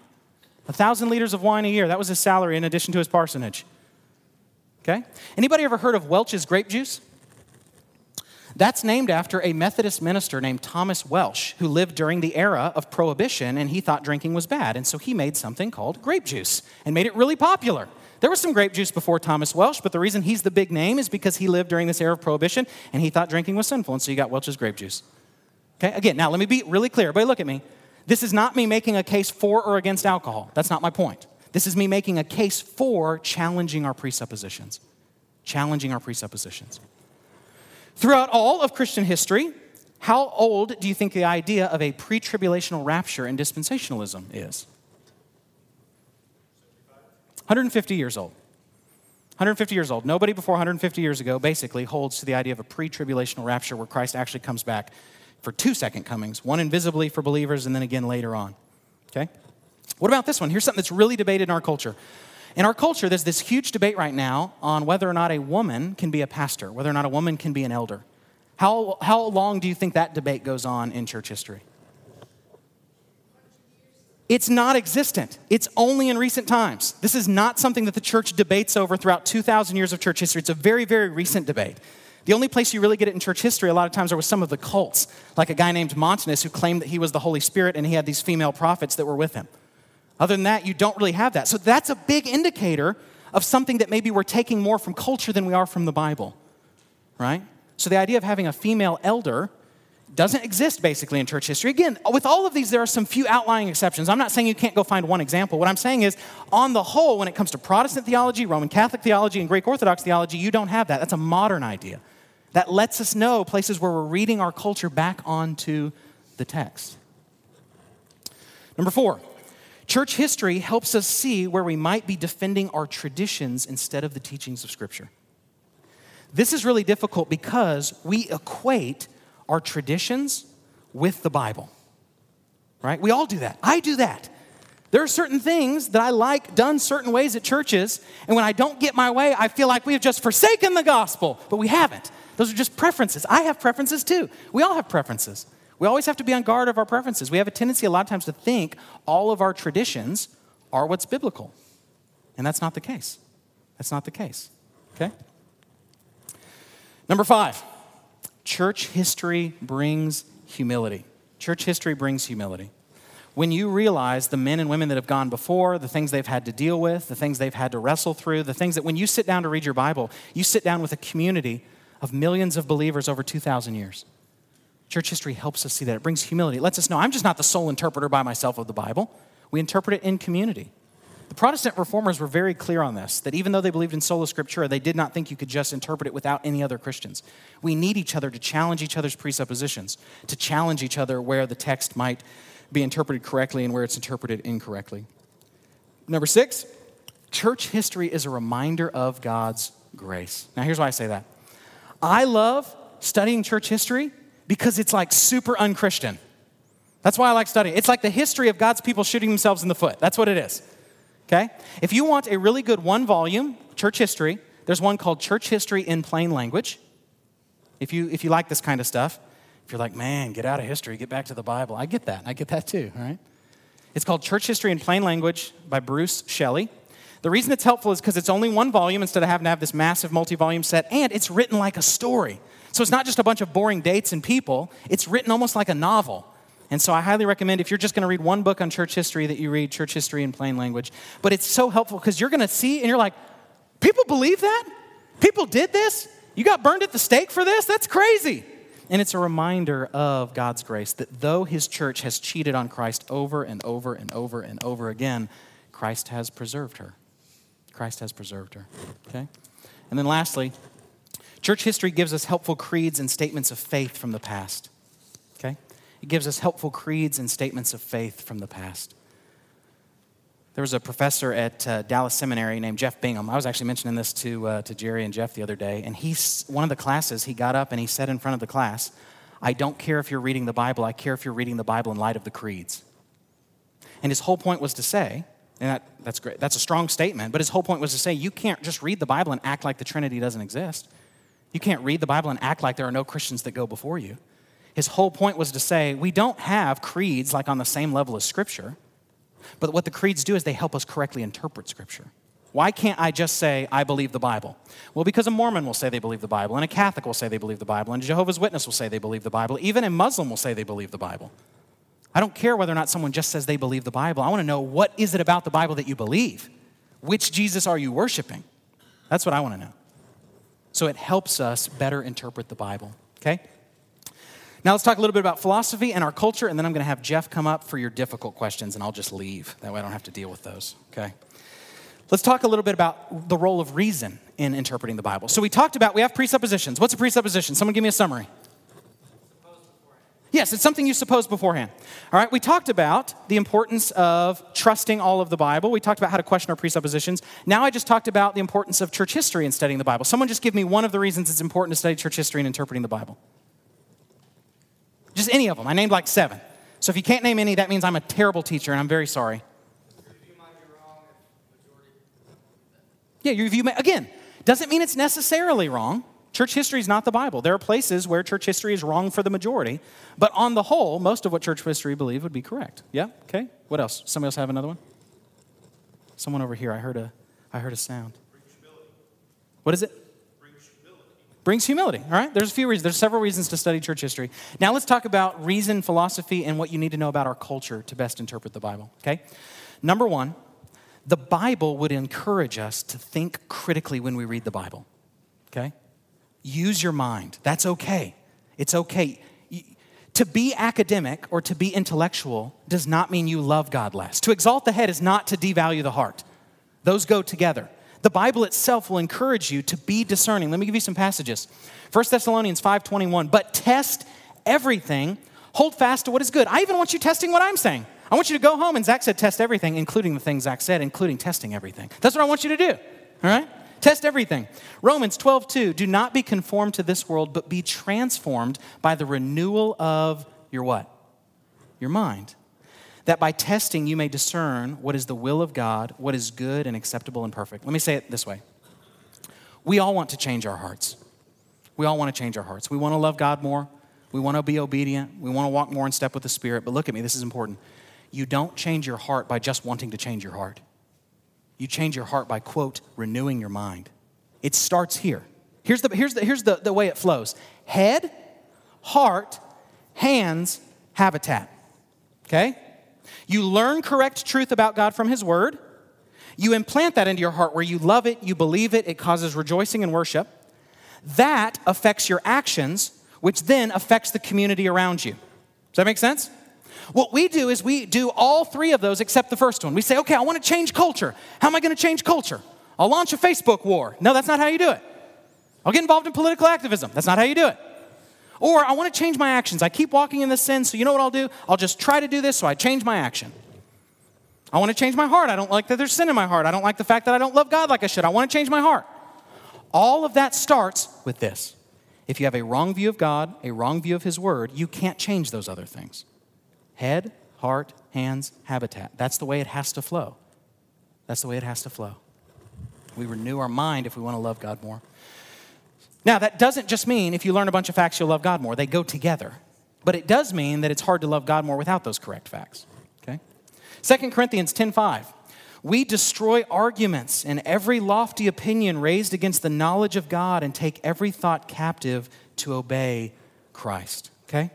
A thousand liters of wine a year. That was his salary in addition to his parsonage. Okay? Anybody ever heard of Welch's grape juice? That's named after a Methodist minister named Thomas Welch, who lived during the era of Prohibition and he thought drinking was bad. And so he made something called grape juice and made it really popular. There was some grape juice before Thomas Welch, but the reason he's the big name is because he lived during this era of Prohibition and he thought drinking was sinful. And so you got Welch's grape juice. Okay, again, now let me be really clear. Everybody, look at me. This is not me making a case for or against alcohol. That's not my point. This is me making a case for challenging our presuppositions. Challenging our presuppositions. Throughout all of Christian history, how old do you think the idea of a pre tribulational rapture and dispensationalism is? 150 years old. 150 years old. Nobody before 150 years ago basically holds to the idea of a pre tribulational rapture where Christ actually comes back for two second comings, one invisibly for believers and then again later on. Okay? What about this one? Here's something that's really debated in our culture. In our culture, there's this huge debate right now on whether or not a woman can be a pastor, whether or not a woman can be an elder. How, how long do you think that debate goes on in church history? It's not existent. It's only in recent times. This is not something that the church debates over throughout 2,000 years of church history. It's a very, very recent debate. The only place you really get it in church history, a lot of times, are with some of the cults, like a guy named Montanus who claimed that he was the Holy Spirit and he had these female prophets that were with him. Other than that, you don't really have that. So that's a big indicator of something that maybe we're taking more from culture than we are from the Bible, right? So the idea of having a female elder doesn't exist basically in church history. Again, with all of these, there are some few outlying exceptions. I'm not saying you can't go find one example. What I'm saying is, on the whole, when it comes to Protestant theology, Roman Catholic theology, and Greek Orthodox theology, you don't have that. That's a modern idea. That lets us know places where we're reading our culture back onto the text. Number four, Church history helps us see where we might be defending our traditions instead of the teachings of Scripture. This is really difficult because we equate our traditions with the Bible, right? We all do that. I do that. There are certain things that I like done certain ways at churches, and when I don't get my way, I feel like we have just forsaken the gospel, but we haven't. Those are just preferences. I have preferences too. We all have preferences. We always have to be on guard of our preferences. We have a tendency a lot of times to think all of our traditions are what's biblical. And that's not the case. That's not the case. Okay? Number five, church history brings humility. Church history brings humility. When you realize the men and women that have gone before, the things they've had to deal with, the things they've had to wrestle through, the things that when you sit down to read your Bible, you sit down with a community of millions of believers over 2,000 years. Church history helps us see that. It brings humility. It lets us know I'm just not the sole interpreter by myself of the Bible. We interpret it in community. The Protestant reformers were very clear on this that even though they believed in sola scriptura, they did not think you could just interpret it without any other Christians. We need each other to challenge each other's presuppositions, to challenge each other where the text might be interpreted correctly and where it's interpreted incorrectly. Number six, church history is a reminder of God's grace. Now, here's why I say that. I love studying church history because it's like super unchristian. That's why I like studying. It's like the history of God's people shooting themselves in the foot. That's what it is. Okay? If you want a really good one volume church history, there's one called Church History in Plain Language. If you, if you like this kind of stuff, if you're like, man, get out of history, get back to the Bible, I get that. I get that too, all right? It's called Church History in Plain Language by Bruce Shelley. The reason it's helpful is because it's only one volume instead of having to have this massive multi volume set, and it's written like a story. So it's not just a bunch of boring dates and people, it's written almost like a novel. And so I highly recommend if you're just going to read one book on church history that you read church history in plain language. But it's so helpful because you're going to see and you're like, people believe that? People did this? You got burned at the stake for this? That's crazy. And it's a reminder of God's grace that though his church has cheated on Christ over and over and over and over again, Christ has preserved her. Christ has preserved her. Okay? And then lastly, Church history gives us helpful creeds and statements of faith from the past. It gives us helpful creeds and statements of faith from the past. There was a professor at uh, Dallas Seminary named Jeff Bingham. I was actually mentioning this to, uh, to Jerry and Jeff the other day. And he's, one of the classes, he got up and he said in front of the class, I don't care if you're reading the Bible, I care if you're reading the Bible in light of the creeds. And his whole point was to say, and that, that's great, that's a strong statement, but his whole point was to say, you can't just read the Bible and act like the Trinity doesn't exist. You can't read the Bible and act like there are no Christians that go before you. His whole point was to say we don't have creeds like on the same level as Scripture, but what the creeds do is they help us correctly interpret Scripture. Why can't I just say, I believe the Bible? Well, because a Mormon will say they believe the Bible, and a Catholic will say they believe the Bible, and a Jehovah's Witness will say they believe the Bible, even a Muslim will say they believe the Bible. I don't care whether or not someone just says they believe the Bible. I want to know what is it about the Bible that you believe? Which Jesus are you worshiping? That's what I want to know. So it helps us better interpret the Bible, okay? Now let's talk a little bit about philosophy and our culture, and then I'm going to have Jeff come up for your difficult questions, and I'll just leave. That way I don't have to deal with those, okay? Let's talk a little bit about the role of reason in interpreting the Bible. So we talked about, we have presuppositions. What's a presupposition? Someone give me a summary. Yes, it's something you suppose beforehand. All right, we talked about the importance of trusting all of the Bible. We talked about how to question our presuppositions. Now I just talked about the importance of church history in studying the Bible. Someone just give me one of the reasons it's important to study church history and interpreting the Bible. Just any of them. I named like seven. So if you can't name any, that means I'm a terrible teacher and I'm very sorry. Yeah, your view, again, doesn't mean it's necessarily wrong. Church history is not the Bible. There are places where church history is wrong for the majority, but on the whole, most of what church history believe would be correct. Yeah? Okay. What else? Somebody else have another one? Someone over here. I heard a I heard a sound. What is it? Brings humility. All right. There's a few reasons. There's several reasons to study church history. Now let's talk about reason, philosophy, and what you need to know about our culture to best interpret the Bible. Okay. Number one, the Bible would encourage us to think critically when we read the Bible. Okay. Use your mind. That's okay. It's okay. To be academic or to be intellectual does not mean you love God less. To exalt the head is not to devalue the heart. Those go together. The Bible itself will encourage you to be discerning. Let me give you some passages. 1 Thessalonians 5:21, "But test everything, hold fast to what is good." I even want you testing what I'm saying. I want you to go home and Zach said test everything, including the things Zach said, including testing everything. That's what I want you to do. All right? Test everything. Romans 12, 2. Do not be conformed to this world, but be transformed by the renewal of your what? Your mind. That by testing you may discern what is the will of God, what is good and acceptable and perfect. Let me say it this way. We all want to change our hearts. We all want to change our hearts. We want to love God more. We want to be obedient. We want to walk more in step with the Spirit. But look at me, this is important. You don't change your heart by just wanting to change your heart you change your heart by, quote, renewing your mind. It starts here. Here's the, here's the, here's the, the way it flows head, heart, hands, habitat. Okay? You learn correct truth about God from His Word. You implant that into your heart where you love it, you believe it, it causes rejoicing and worship. That affects your actions, which then affects the community around you. Does that make sense? What we do is we do all three of those except the first one. We say, okay, I want to change culture. How am I going to change culture? I'll launch a Facebook war. No, that's not how you do it. I'll get involved in political activism. That's not how you do it. Or I want to change my actions. I keep walking in this sin, so you know what I'll do? I'll just try to do this, so I change my action. I want to change my heart. I don't like that there's sin in my heart. I don't like the fact that I don't love God like I should. I want to change my heart. All of that starts with this. If you have a wrong view of God, a wrong view of His Word, you can't change those other things. Head, heart, hands, habitat. That's the way it has to flow. That's the way it has to flow. We renew our mind if we want to love God more. Now, that doesn't just mean if you learn a bunch of facts, you'll love God more. They go together. But it does mean that it's hard to love God more without those correct facts. Okay? 2 Corinthians 10:5. We destroy arguments and every lofty opinion raised against the knowledge of God and take every thought captive to obey Christ. Okay?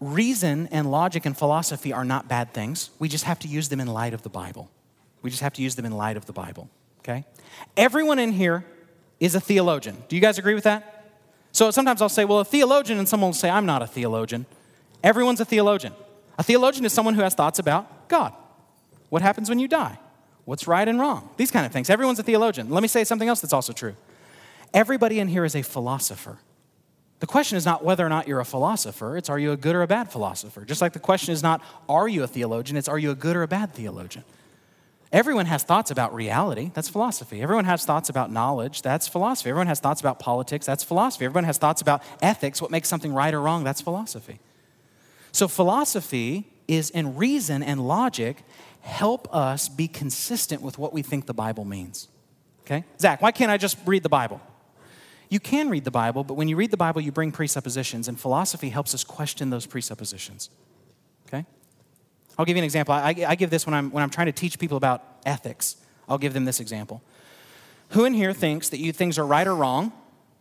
reason and logic and philosophy are not bad things. We just have to use them in light of the Bible. We just have to use them in light of the Bible, okay? Everyone in here is a theologian. Do you guys agree with that? So sometimes I'll say, well, a theologian, and someone will say, I'm not a theologian. Everyone's a theologian. A theologian is someone who has thoughts about God. What happens when you die? What's right and wrong? These kind of things. Everyone's a theologian. Let me say something else that's also true. Everybody in here is a philosopher. The question is not whether or not you're a philosopher, it's are you a good or a bad philosopher? Just like the question is not are you a theologian, it's are you a good or a bad theologian? Everyone has thoughts about reality, that's philosophy. Everyone has thoughts about knowledge, that's philosophy. Everyone has thoughts about politics, that's philosophy. Everyone has thoughts about ethics, what makes something right or wrong, that's philosophy. So, philosophy is in reason and logic help us be consistent with what we think the Bible means. Okay? Zach, why can't I just read the Bible? You can read the Bible, but when you read the Bible, you bring presuppositions, and philosophy helps us question those presuppositions. Okay? I'll give you an example. I, I give this when I'm, when I'm trying to teach people about ethics. I'll give them this example. Who in here thinks that you things are right or wrong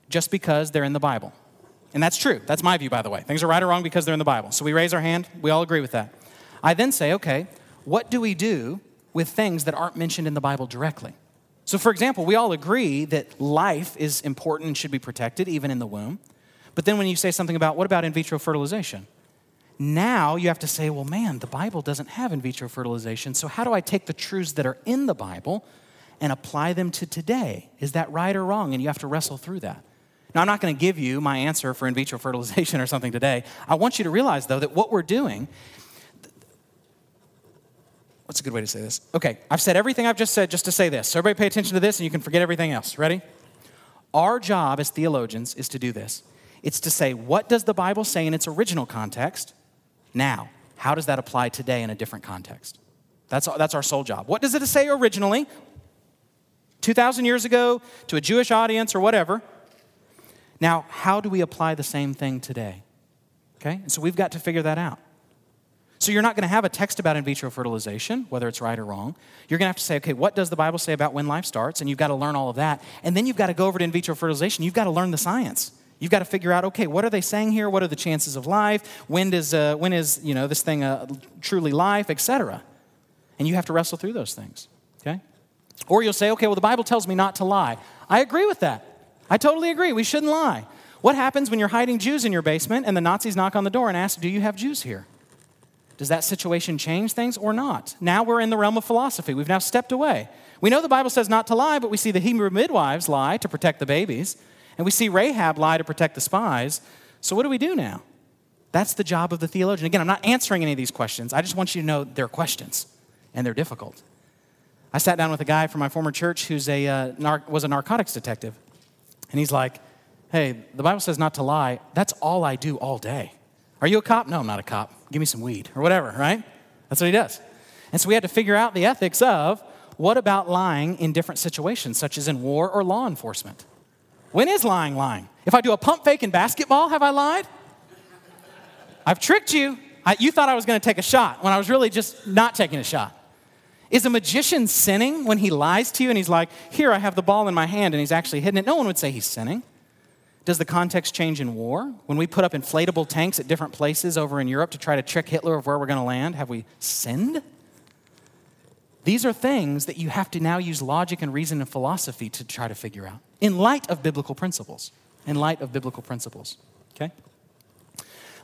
just because they're in the Bible? And that's true. That's my view, by the way. Things are right or wrong because they're in the Bible. So we raise our hand. We all agree with that. I then say, okay, what do we do with things that aren't mentioned in the Bible directly? So, for example, we all agree that life is important and should be protected, even in the womb. But then when you say something about, what about in vitro fertilization? Now you have to say, well, man, the Bible doesn't have in vitro fertilization. So, how do I take the truths that are in the Bible and apply them to today? Is that right or wrong? And you have to wrestle through that. Now, I'm not going to give you my answer for in vitro fertilization or something today. I want you to realize, though, that what we're doing what's a good way to say this? Okay, I've said everything I've just said just to say this. So everybody pay attention to this and you can forget everything else. Ready? Our job as theologians is to do this. It's to say, what does the Bible say in its original context? Now, how does that apply today in a different context? That's, that's our sole job. What does it say originally? 2,000 years ago to a Jewish audience or whatever. Now, how do we apply the same thing today? Okay? And so we've got to figure that out. So you're not going to have a text about in vitro fertilization, whether it's right or wrong. You're going to have to say, okay, what does the Bible say about when life starts? And you've got to learn all of that. And then you've got to go over to in vitro fertilization. You've got to learn the science. You've got to figure out, okay, what are they saying here? What are the chances of life? When does uh, when is you know this thing uh, truly life, etc. And you have to wrestle through those things. Okay, or you'll say, okay, well the Bible tells me not to lie. I agree with that. I totally agree. We shouldn't lie. What happens when you're hiding Jews in your basement and the Nazis knock on the door and ask, do you have Jews here? Does that situation change things or not? Now we're in the realm of philosophy. We've now stepped away. We know the Bible says not to lie, but we see the Hebrew midwives lie to protect the babies, and we see Rahab lie to protect the spies. So what do we do now? That's the job of the theologian. Again, I'm not answering any of these questions. I just want you to know they're questions, and they're difficult. I sat down with a guy from my former church who's a, uh, nar- was a narcotics detective, and he's like, hey, the Bible says not to lie. That's all I do all day. Are you a cop? No, I'm not a cop. Give me some weed or whatever, right? That's what he does. And so we had to figure out the ethics of what about lying in different situations, such as in war or law enforcement? When is lying lying? If I do a pump fake in basketball, have I lied? I've tricked you. I, you thought I was going to take a shot when I was really just not taking a shot. Is a magician sinning when he lies to you and he's like, Here, I have the ball in my hand, and he's actually hidden it? No one would say he's sinning. Does the context change in war? When we put up inflatable tanks at different places over in Europe to try to trick Hitler of where we're going to land, have we sinned? These are things that you have to now use logic and reason and philosophy to try to figure out in light of biblical principles. In light of biblical principles. Okay?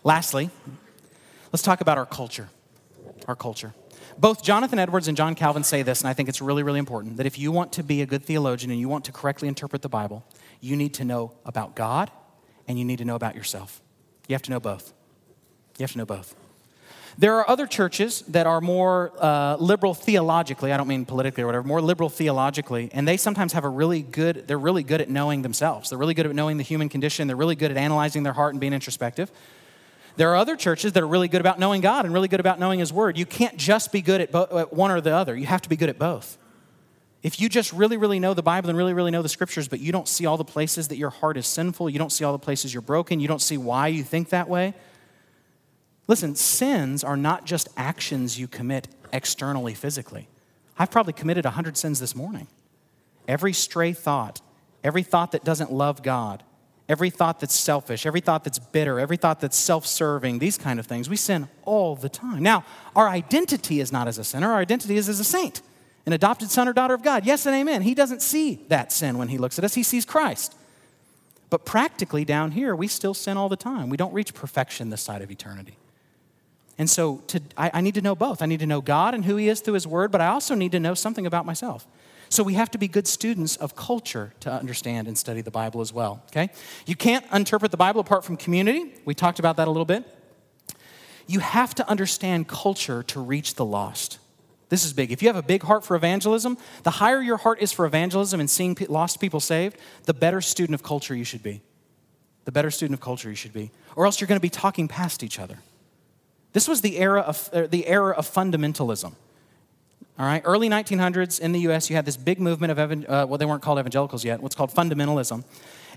Lastly, let's talk about our culture. Our culture. Both Jonathan Edwards and John Calvin say this, and I think it's really, really important that if you want to be a good theologian and you want to correctly interpret the Bible, you need to know about God and you need to know about yourself. You have to know both. You have to know both. There are other churches that are more uh, liberal theologically, I don't mean politically or whatever, more liberal theologically, and they sometimes have a really good, they're really good at knowing themselves. They're really good at knowing the human condition. They're really good at analyzing their heart and being introspective. There are other churches that are really good about knowing God and really good about knowing His Word. You can't just be good at, bo- at one or the other, you have to be good at both. If you just really, really know the Bible and really, really know the scriptures, but you don't see all the places that your heart is sinful, you don't see all the places you're broken, you don't see why you think that way. Listen, sins are not just actions you commit externally, physically. I've probably committed 100 sins this morning. Every stray thought, every thought that doesn't love God, every thought that's selfish, every thought that's bitter, every thought that's self serving, these kind of things, we sin all the time. Now, our identity is not as a sinner, our identity is as a saint an adopted son or daughter of God. Yes and amen. He doesn't see that sin when he looks at us, he sees Christ. But practically down here, we still sin all the time. We don't reach perfection this side of eternity. And so to, I, I need to know both. I need to know God and who He is through His Word, but I also need to know something about myself. So we have to be good students of culture to understand and study the Bible as well, okay? You can't interpret the Bible apart from community. We talked about that a little bit. You have to understand culture to reach the lost. This is big. If you have a big heart for evangelism, the higher your heart is for evangelism and seeing lost people saved, the better student of culture you should be. The better student of culture you should be. Or else you're going to be talking past each other. This was the era of, uh, the era of fundamentalism. All right, early 1900s in the US, you had this big movement of, uh, well, they weren't called evangelicals yet, what's called fundamentalism.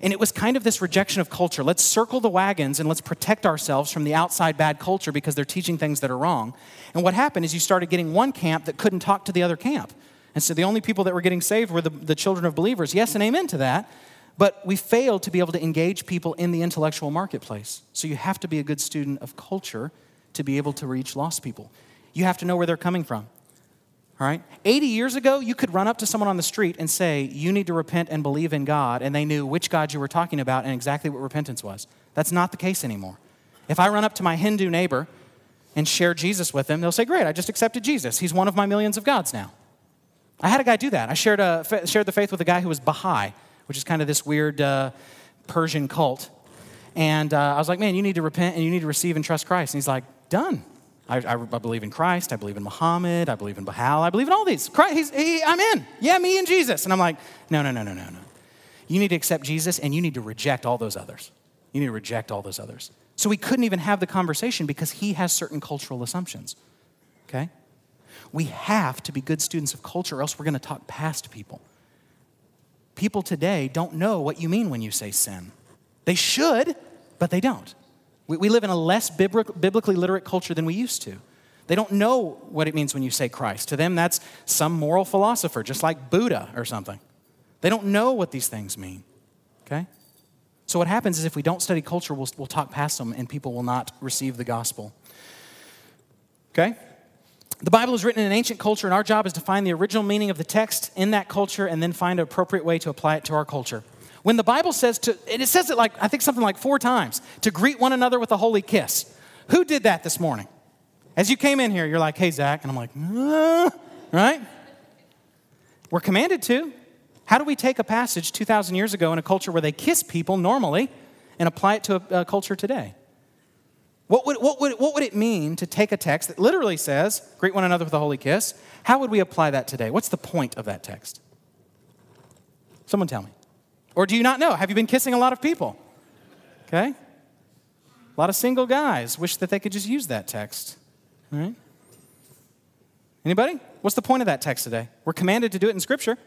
And it was kind of this rejection of culture. Let's circle the wagons and let's protect ourselves from the outside bad culture because they're teaching things that are wrong. And what happened is you started getting one camp that couldn't talk to the other camp. And so the only people that were getting saved were the, the children of believers. Yes, and amen to that. But we failed to be able to engage people in the intellectual marketplace. So you have to be a good student of culture to be able to reach lost people. You have to know where they're coming from. All right? 80 years ago, you could run up to someone on the street and say, You need to repent and believe in God, and they knew which God you were talking about and exactly what repentance was. That's not the case anymore. If I run up to my Hindu neighbor and share Jesus with them, they'll say, Great, I just accepted Jesus. He's one of my millions of gods now. I had a guy do that. I shared, shared the faith with a guy who was Baha'i, which is kind of this weird uh, Persian cult. And uh, I was like, Man, you need to repent and you need to receive and trust Christ. And he's like, Done. I, I, I, believe in Christ. I believe in Muhammad. I believe in Bahal. I believe in all these. Christ, he, I'm in. Yeah, me and Jesus. And I'm like, no, no, no, no, no, no. You need to accept Jesus and you need to reject all those others. You need to reject all those others. So we couldn't even have the conversation because he has certain cultural assumptions. Okay? We have to be good students of culture, or else we're going to talk past people. People today don't know what you mean when you say sin. They should, but they don't. We, we live in a less biblically literate culture than we used to. They don't know what it means when you say Christ. To them, that's some moral philosopher, just like Buddha or something. They don't know what these things mean. Okay? So, what happens is if we don't study culture, we'll, we'll talk past them and people will not receive the gospel. Okay? The Bible is written in an ancient culture, and our job is to find the original meaning of the text in that culture and then find an appropriate way to apply it to our culture. When the Bible says to, and it says it like, I think something like four times, to greet one another with a holy kiss. Who did that this morning? As you came in here, you're like, hey, Zach. And I'm like, uh, right? We're commanded to. How do we take a passage 2,000 years ago in a culture where they kiss people normally and apply it to a, a culture today? What would, what, would, what would it mean to take a text that literally says, greet one another with a holy kiss? How would we apply that today? What's the point of that text? Someone tell me. Or do you not know? Have you been kissing a lot of people? Okay? A lot of single guys wish that they could just use that text. All right? Anybody? What's the point of that text today? We're commanded to do it in Scripture.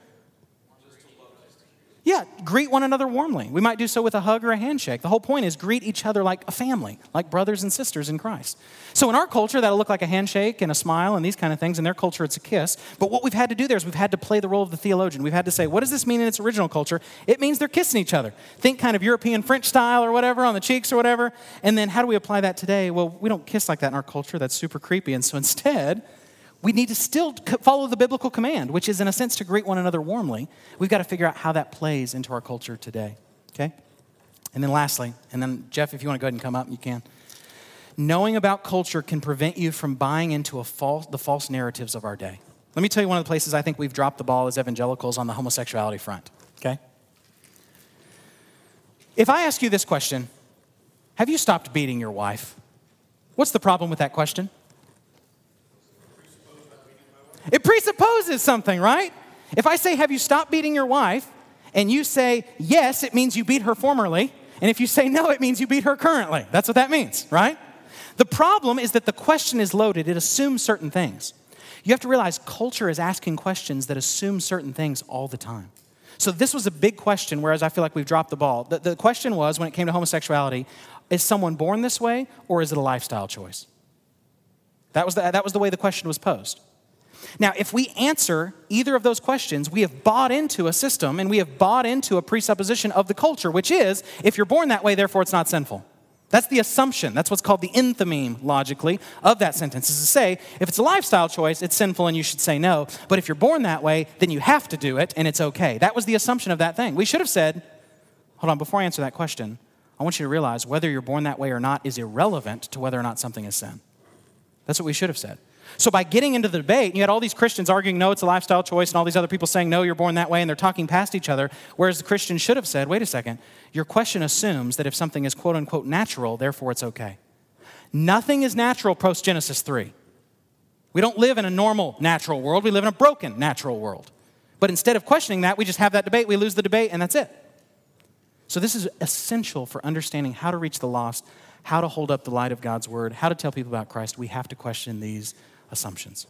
Yeah, greet one another warmly. We might do so with a hug or a handshake. The whole point is greet each other like a family, like brothers and sisters in Christ. So in our culture, that'll look like a handshake and a smile and these kind of things. In their culture, it's a kiss. But what we've had to do there is we've had to play the role of the theologian. We've had to say, what does this mean in its original culture? It means they're kissing each other. Think kind of European French style or whatever on the cheeks or whatever. And then how do we apply that today? Well, we don't kiss like that in our culture. That's super creepy. And so instead, we need to still follow the biblical command, which is, in a sense, to greet one another warmly. We've got to figure out how that plays into our culture today. Okay? And then, lastly, and then, Jeff, if you want to go ahead and come up, you can. Knowing about culture can prevent you from buying into false, the false narratives of our day. Let me tell you one of the places I think we've dropped the ball as evangelicals on the homosexuality front. Okay? If I ask you this question, have you stopped beating your wife? What's the problem with that question? It presupposes something, right? If I say, Have you stopped beating your wife? and you say yes, it means you beat her formerly. And if you say no, it means you beat her currently. That's what that means, right? The problem is that the question is loaded, it assumes certain things. You have to realize culture is asking questions that assume certain things all the time. So, this was a big question, whereas I feel like we've dropped the ball. The, the question was when it came to homosexuality is someone born this way or is it a lifestyle choice? That was the, that was the way the question was posed. Now, if we answer either of those questions, we have bought into a system and we have bought into a presupposition of the culture, which is if you're born that way, therefore it's not sinful. That's the assumption. That's what's called the enthymeme, logically, of that sentence, is to say, if it's a lifestyle choice, it's sinful and you should say no. But if you're born that way, then you have to do it and it's okay. That was the assumption of that thing. We should have said, hold on, before I answer that question, I want you to realize whether you're born that way or not is irrelevant to whether or not something is sin. That's what we should have said. So, by getting into the debate, you had all these Christians arguing, no, it's a lifestyle choice, and all these other people saying, no, you're born that way, and they're talking past each other. Whereas the Christian should have said, wait a second, your question assumes that if something is quote unquote natural, therefore it's okay. Nothing is natural post Genesis 3. We don't live in a normal natural world, we live in a broken natural world. But instead of questioning that, we just have that debate, we lose the debate, and that's it. So, this is essential for understanding how to reach the lost, how to hold up the light of God's word, how to tell people about Christ. We have to question these assumptions.